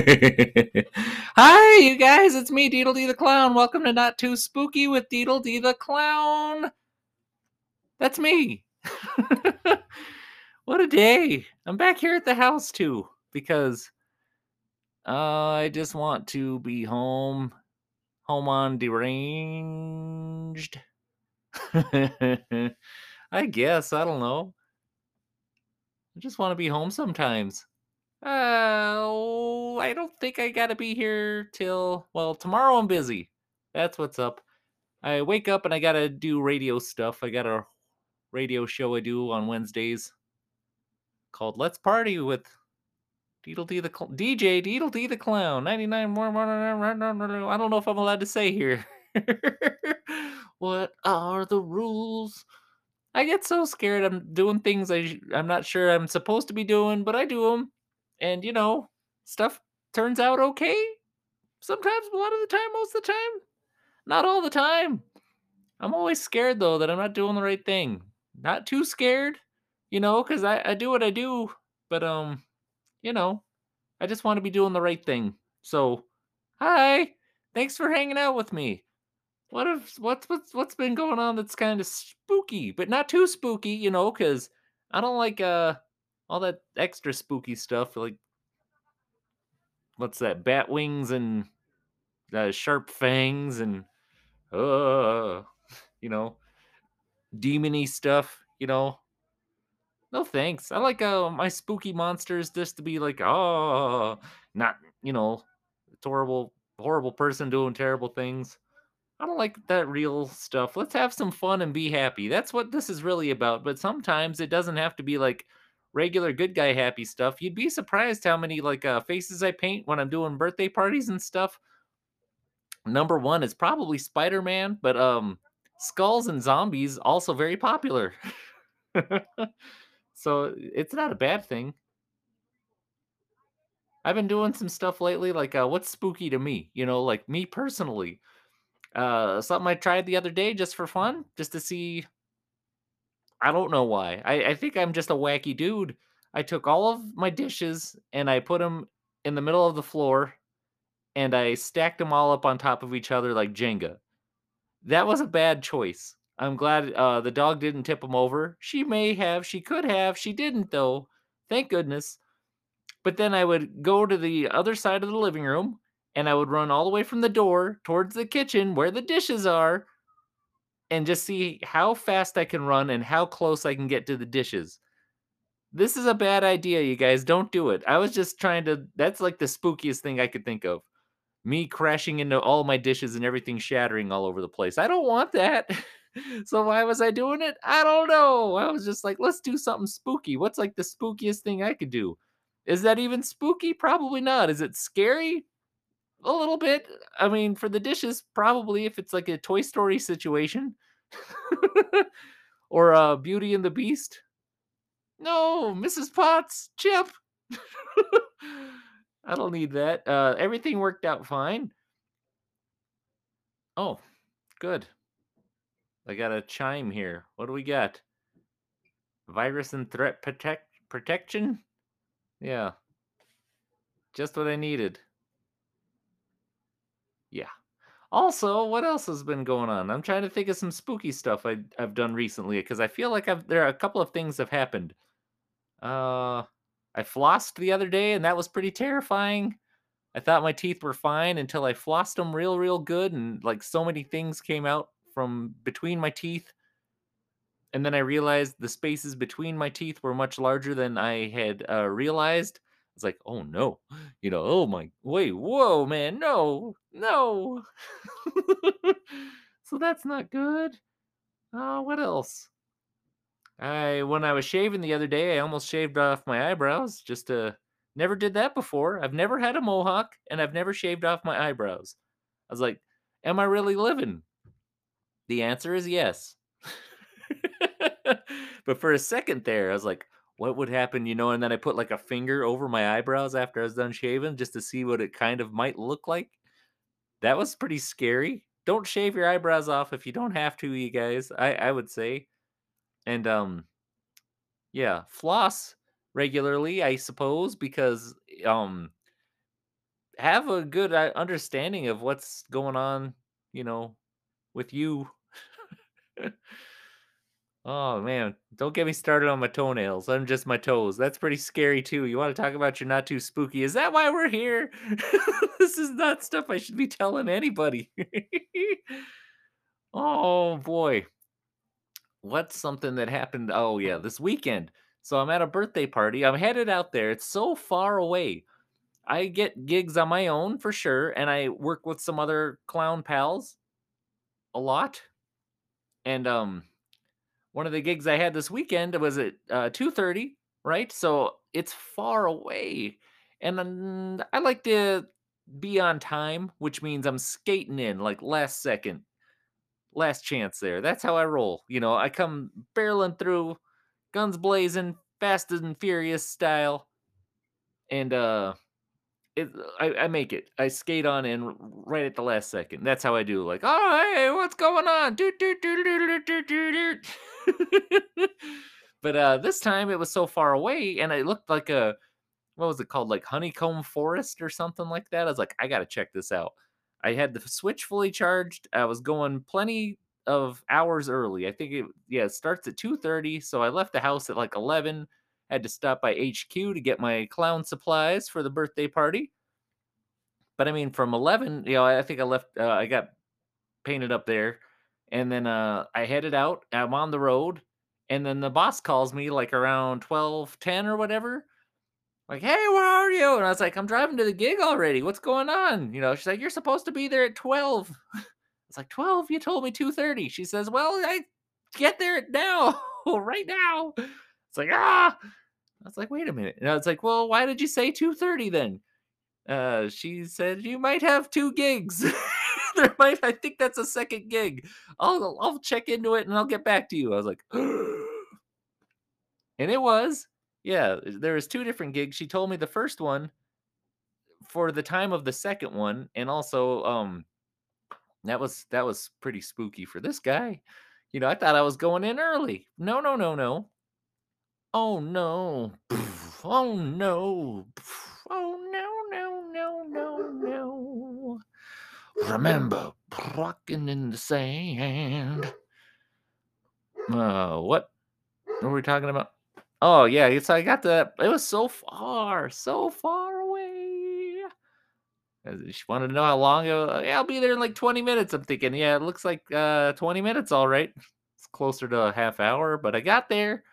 Hi, you guys. It's me, Deedle D the Clown. Welcome to Not Too Spooky with Deedle D the Clown. That's me. what a day. I'm back here at the house too because uh, I just want to be home. Home on deranged. I guess. I don't know. I just want to be home sometimes. Uh, I don't think I gotta be here till well tomorrow. I'm busy. That's what's up. I wake up and I gotta do radio stuff. I got a radio show I do on Wednesdays called "Let's Party" with Deedle D the Cl- DJ Deedle D the Clown. Ninety nine more. I don't know if I'm allowed to say here. what are the rules? I get so scared. I'm doing things I I'm not sure I'm supposed to be doing, but I do them and you know, stuff turns out okay. Sometimes, a lot of the time, most of the time, not all the time. I'm always scared though that I'm not doing the right thing. Not too scared, you know, because I, I do what I do, but um, you know, I just want to be doing the right thing. So, hi, thanks for hanging out with me. What if what's what's what's been going on that's kind of spooky, but not too spooky, you know, because I don't like uh all that extra spooky stuff like what's that bat wings and uh, sharp fangs and uh you know demony stuff you know? No thanks. I like uh my spooky monsters just to be like oh not you know horrible horrible person doing terrible things. I don't like that real stuff. Let's have some fun and be happy. That's what this is really about but sometimes it doesn't have to be like regular good guy happy stuff you'd be surprised how many like uh, faces i paint when i'm doing birthday parties and stuff number one is probably Spider-Man, but um skulls and zombies also very popular. so it's not a bad thing. I've been doing some stuff lately, like uh, what's spooky to me, you know, like me personally. Uh something I tried the other day just for fun, just to see. I don't know why. I, I think I'm just a wacky dude. I took all of my dishes and I put them in the middle of the floor and I stacked them all up on top of each other like Jenga. That was a bad choice. I'm glad uh, the dog didn't tip them over. She may have, she could have, she didn't though. Thank goodness. But then I would go to the other side of the living room and I would run all the way from the door towards the kitchen where the dishes are and just see how fast I can run and how close I can get to the dishes. This is a bad idea, you guys. Don't do it. I was just trying to. That's like the spookiest thing I could think of me crashing into all my dishes and everything shattering all over the place. I don't want that. so why was I doing it? I don't know. I was just like, let's do something spooky. What's like the spookiest thing I could do? Is that even spooky? Probably not. Is it scary? A little bit. I mean, for the dishes, probably if it's like a Toy Story situation or uh, Beauty and the Beast. No, Mrs. Potts, Chip. I don't need that. Uh, everything worked out fine. Oh, good. I got a chime here. What do we got? Virus and threat protect protection? Yeah. Just what I needed. Yeah. Also, what else has been going on? I'm trying to think of some spooky stuff I, have done recently because I feel like I've there are a couple of things have happened. Uh, I flossed the other day, and that was pretty terrifying. I thought my teeth were fine until I flossed them real, real good, and like so many things came out from between my teeth. And then I realized the spaces between my teeth were much larger than I had uh, realized. I was like, oh no, you know, oh my, wait, whoa, man, no, no. so that's not good. Uh, what else? I when I was shaving the other day, I almost shaved off my eyebrows just to never did that before. I've never had a mohawk and I've never shaved off my eyebrows. I was like, am I really living? The answer is yes. but for a second there, I was like, what would happen, you know? And then I put like a finger over my eyebrows after I was done shaving just to see what it kind of might look like. That was pretty scary. Don't shave your eyebrows off if you don't have to, you guys. I, I would say. And um yeah, floss regularly, I suppose, because um have a good uh, understanding of what's going on, you know, with you. oh man, don't get me started on my toenails. I'm just my toes. That's pretty scary too. You want to talk about you're not too spooky? Is that why we're here? this is not stuff I should be telling anybody. oh boy. What's something that happened? Oh yeah, this weekend. So I'm at a birthday party. I'm headed out there. It's so far away. I get gigs on my own for sure, and I work with some other clown pals a lot. And um, one of the gigs I had this weekend was at uh, two thirty, right? So it's far away, and then I like to be on time, which means I'm skating in like last second, last chance there. That's how I roll. You know, I come barreling through, guns blazing, fast and furious style, and uh it, I, I make it. I skate on in right at the last second. That's how I do. Like, oh hey, what's going on? Doot, doot, doot, doot, doot, doot, doot." but uh, this time it was so far away, and it looked like a what was it called? Like honeycomb forest or something like that. I was like, I gotta check this out. I had the switch fully charged. I was going plenty of hours early. I think it yeah, it starts at 2:30, so I left the house at like 11. Had to stop by HQ to get my clown supplies for the birthday party. But I mean, from 11, you know, I think I left, uh, I got painted up there, and then uh, I headed out. I'm on the road, and then the boss calls me like around 12, 10 or whatever. Like, hey, where are you? And I was like, I'm driving to the gig already. What's going on? You know, she's like, you're supposed to be there at 12. It's like 12. You told me 2:30. She says, well, I get there now, right now. It's like, ah. I was like, wait a minute. And I was like, well, why did you say 2:30 then? Uh, she said you might have two gigs. there might, I think that's a second gig. I'll I'll check into it and I'll get back to you. I was like, and it was, yeah. There was two different gigs. She told me the first one for the time of the second one, and also um that was that was pretty spooky for this guy. You know, I thought I was going in early. No, no, no, no. Oh no. Oh no. Oh Remember, rocking in the sand. Uh, what? What were we talking about? Oh yeah, it's I got the. It was so far, so far away. She wanted to know how long. it Yeah, I'll be there in like 20 minutes. I'm thinking, yeah, it looks like uh 20 minutes, all right. It's closer to a half hour, but I got there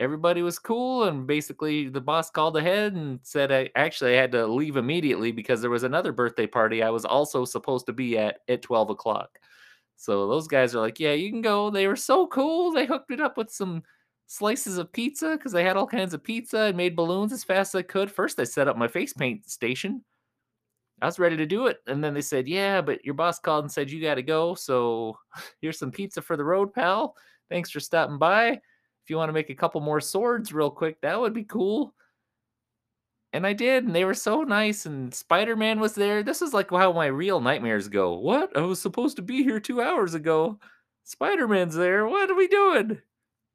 everybody was cool and basically the boss called ahead and said I actually I had to leave immediately because there was another birthday party I was also supposed to be at at 12 o'clock. So those guys are like, yeah, you can go. They were so cool. They hooked it up with some slices of pizza because they had all kinds of pizza and made balloons as fast as I could. First, I set up my face paint station. I was ready to do it. And then they said, yeah, but your boss called and said you got to go. So here's some pizza for the road, pal. Thanks for stopping by. If you want to make a couple more swords real quick, that would be cool. And I did, and they were so nice. And Spider Man was there. This is like how my real nightmares go. What? I was supposed to be here two hours ago. Spider Man's there. What are we doing?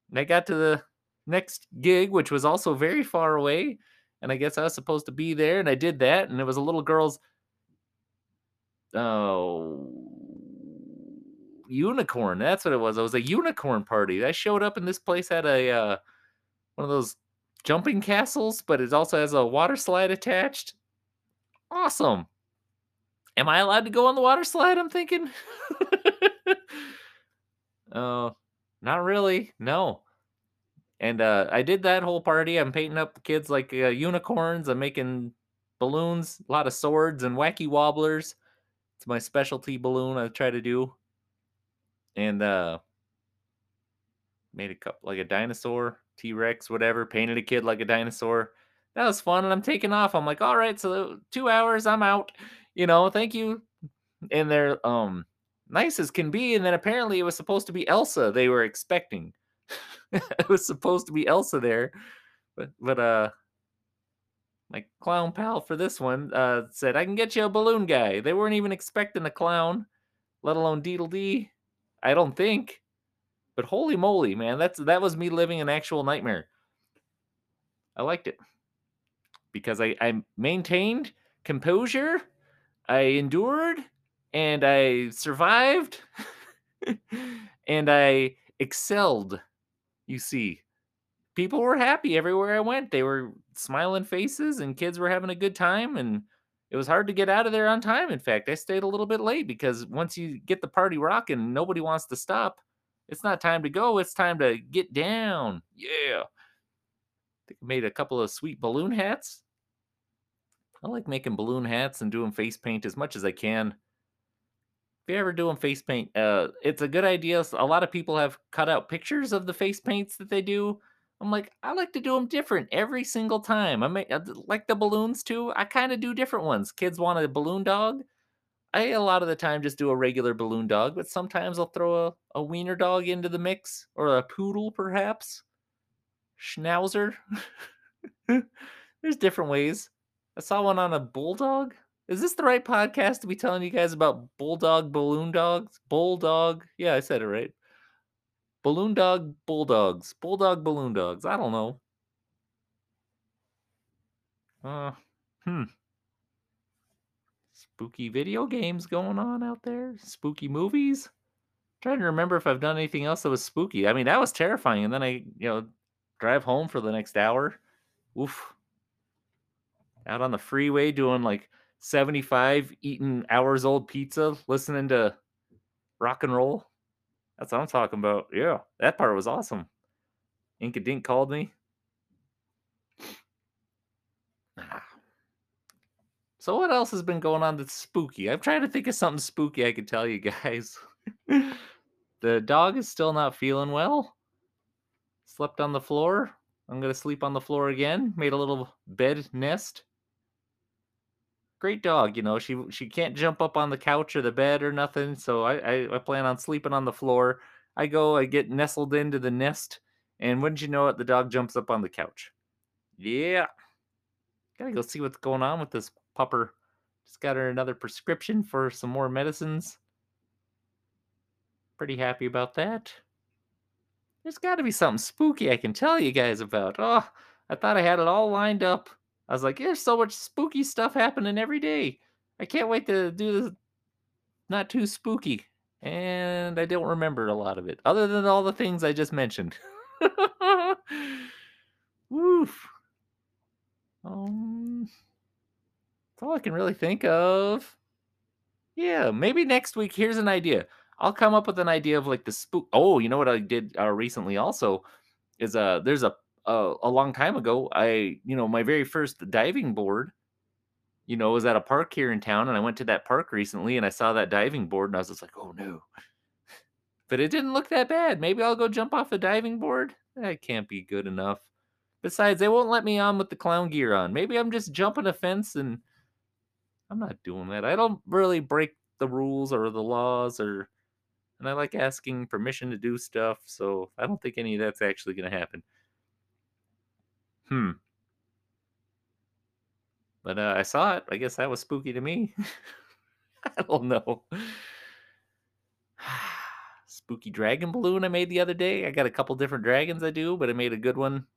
And I got to the next gig, which was also very far away. And I guess I was supposed to be there, and I did that. And it was a little girl's oh unicorn. That's what it was. It was a unicorn party. I showed up, and this place had a uh, one of those jumping castles, but it also has a water slide attached. Awesome. Am I allowed to go on the water slide? I'm thinking. Oh, not really. No. And uh, I did that whole party. I'm painting up kids like uh, unicorns. I'm making balloons, a lot of swords and wacky wobblers. It's my specialty balloon I try to do. And uh, made a cup like a dinosaur, T Rex, whatever. Painted a kid like a dinosaur. That was fun. And I'm taking off. I'm like, all right, so two hours, I'm out. You know, thank you. And they're um nice as can be. And then apparently it was supposed to be Elsa they were expecting. it was supposed to be Elsa there. But but uh my clown pal for this one uh said I can get you a balloon guy. They weren't even expecting a clown, let alone Deedle D. I don't think. But holy moly, man, that's that was me living an actual nightmare. I liked it because I, I maintained composure. I endured and I survived and I excelled. You see, people were happy everywhere I went. They were smiling faces and kids were having a good time and it was hard to get out of there on time. In fact, I stayed a little bit late because once you get the party rocking, nobody wants to stop. It's not time to go, it's time to get down. Yeah. I think I made a couple of sweet balloon hats. I like making balloon hats and doing face paint as much as I can. If you're ever doing face paint, uh, it's a good idea. A lot of people have cut out pictures of the face paints that they do. I'm like, I like to do them different every single time. I make uh, like the balloons too. I kind of do different ones. Kids want a balloon dog. I a lot of the time just do a regular balloon dog, but sometimes I'll throw a, a wiener dog into the mix or a poodle, perhaps. Schnauzer. There's different ways. I saw one on a bulldog. Is this the right podcast to be telling you guys about bulldog balloon dogs? Bulldog. Yeah, I said it right. Balloon dog bulldogs. Bulldog balloon dogs. I don't know. Uh, hmm. Spooky video games going on out there. Spooky movies. trying to remember if I've done anything else that was spooky. I mean, that was terrifying. And then I, you know, drive home for the next hour. Oof. Out on the freeway doing like 75 eating hours old pizza, listening to rock and roll. That's what I'm talking about. Yeah, that part was awesome. Inca Dink called me. Ah. So what else has been going on that's spooky? I'm trying to think of something spooky I could tell you guys. the dog is still not feeling well. Slept on the floor. I'm gonna sleep on the floor again. Made a little bed nest great dog. You know, she she can't jump up on the couch or the bed or nothing. So I, I, I plan on sleeping on the floor. I go, I get nestled into the nest, and wouldn't you know it, the dog jumps up on the couch. Yeah, gotta go see what's going on with this pupper. Just got her another prescription for some more medicines. Pretty happy about that. There's got to be something spooky I can tell you guys about. Oh, I thought I had it all lined up. I was like, there's so much spooky stuff happening every day. I can't wait to do this not too spooky. And I don't remember a lot of it, other than all the things I just mentioned. Woof. Um, that's all I can really think of. Yeah, maybe next week. Here's an idea. I'll come up with an idea of like the spook. Oh, you know what I did uh, recently also is uh there's a uh, a long time ago, I, you know, my very first diving board, you know, was at a park here in town, and I went to that park recently, and I saw that diving board, and I was just like, oh no. But it didn't look that bad. Maybe I'll go jump off a diving board. That can't be good enough. Besides, they won't let me on with the clown gear on. Maybe I'm just jumping a fence, and I'm not doing that. I don't really break the rules or the laws, or and I like asking permission to do stuff. So I don't think any of that's actually going to happen. Hmm. But uh, I saw it. I guess that was spooky to me. I don't know. spooky dragon balloon I made the other day. I got a couple different dragons I do, but I made a good one.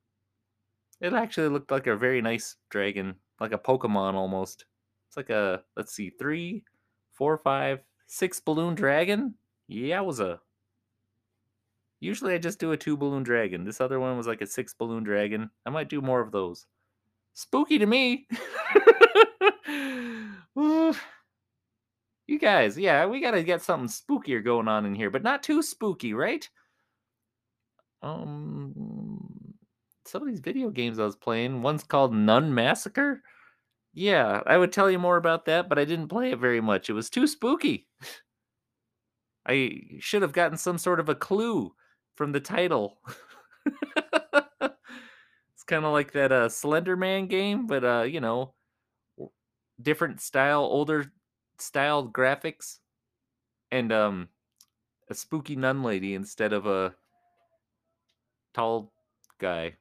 It actually looked like a very nice dragon, like a Pokemon almost. It's like a let's see, three, four, five, six balloon dragon. Yeah, it was a Usually I just do a two balloon dragon. This other one was like a six balloon dragon. I might do more of those. Spooky to me. you guys, yeah, we got to get something spookier going on in here, but not too spooky, right? Um some of these video games I was playing, one's called Nun Massacre. Yeah, I would tell you more about that, but I didn't play it very much. It was too spooky. I should have gotten some sort of a clue from the title. it's kind of like that uh, Slender Man game, but uh, you know, different style, older style graphics, and um, a spooky nun lady instead of a tall guy.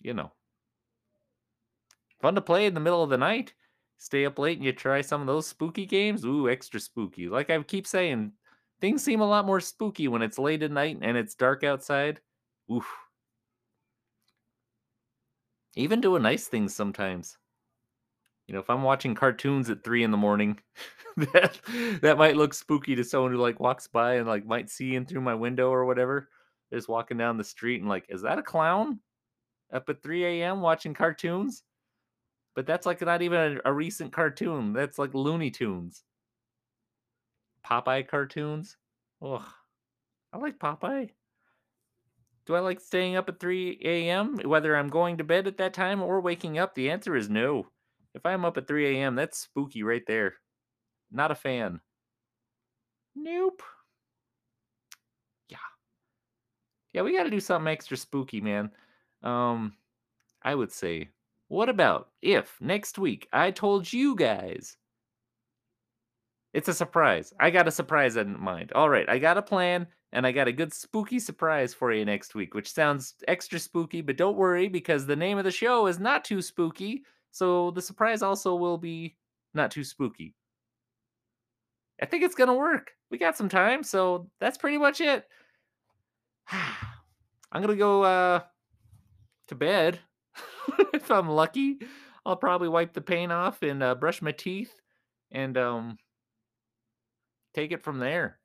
You know, fun to play in the middle of the night. Stay up late and you try some of those spooky games. Ooh, extra spooky. Like I keep saying, Things seem a lot more spooky when it's late at night and it's dark outside. Oof. Even doing nice things sometimes. You know, if I'm watching cartoons at three in the morning, that that might look spooky to someone who like walks by and like might see in through my window or whatever. Just walking down the street and like, is that a clown up at 3 a.m. watching cartoons? But that's like not even a, a recent cartoon. That's like Looney Tunes. Popeye cartoons. Ugh. I like Popeye. Do I like staying up at 3 a.m. whether I'm going to bed at that time or waking up? The answer is no. If I'm up at 3 a.m., that's spooky right there. Not a fan. Nope. Yeah. Yeah, we got to do something extra spooky, man. Um I would say, what about if next week I told you guys it's a surprise. I got a surprise in mind. All right, I got a plan and I got a good spooky surprise for you next week, which sounds extra spooky, but don't worry because the name of the show is not too spooky. So the surprise also will be not too spooky. I think it's going to work. We got some time, so that's pretty much it. I'm going to go uh, to bed if I'm lucky. I'll probably wipe the paint off and uh, brush my teeth and um, take it from there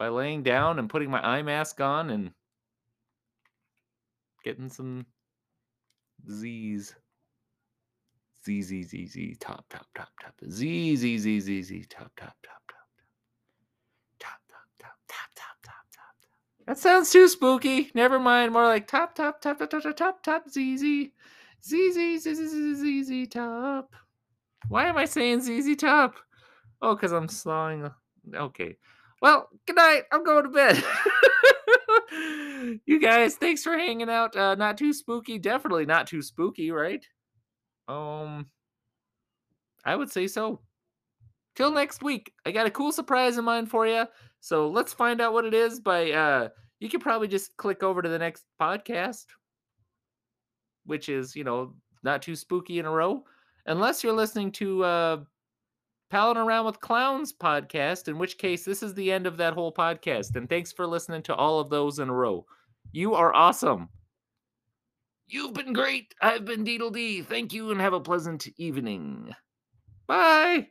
by laying down and putting my eye mask on and getting some Z's. Z Z Z Z top top top top Z Z Z Z Z top top top top top top top top top top top. That sounds too spooky. Never mind. More like top top top top top top top Z Z Z Z Z Z Z Z top. Why am I saying ZZ top? Oh, because I'm slowing. Okay. Well, good night. I'm going to bed. you guys, thanks for hanging out. Uh, not too spooky. Definitely not too spooky, right? Um, I would say so. Till next week. I got a cool surprise in mind for you. So let's find out what it is by uh you can probably just click over to the next podcast, which is, you know, not too spooky in a row. Unless you're listening to uh Palling Around with Clowns podcast, in which case this is the end of that whole podcast. And thanks for listening to all of those in a row. You are awesome. You've been great. I've been Deedle D. Thank you and have a pleasant evening. Bye.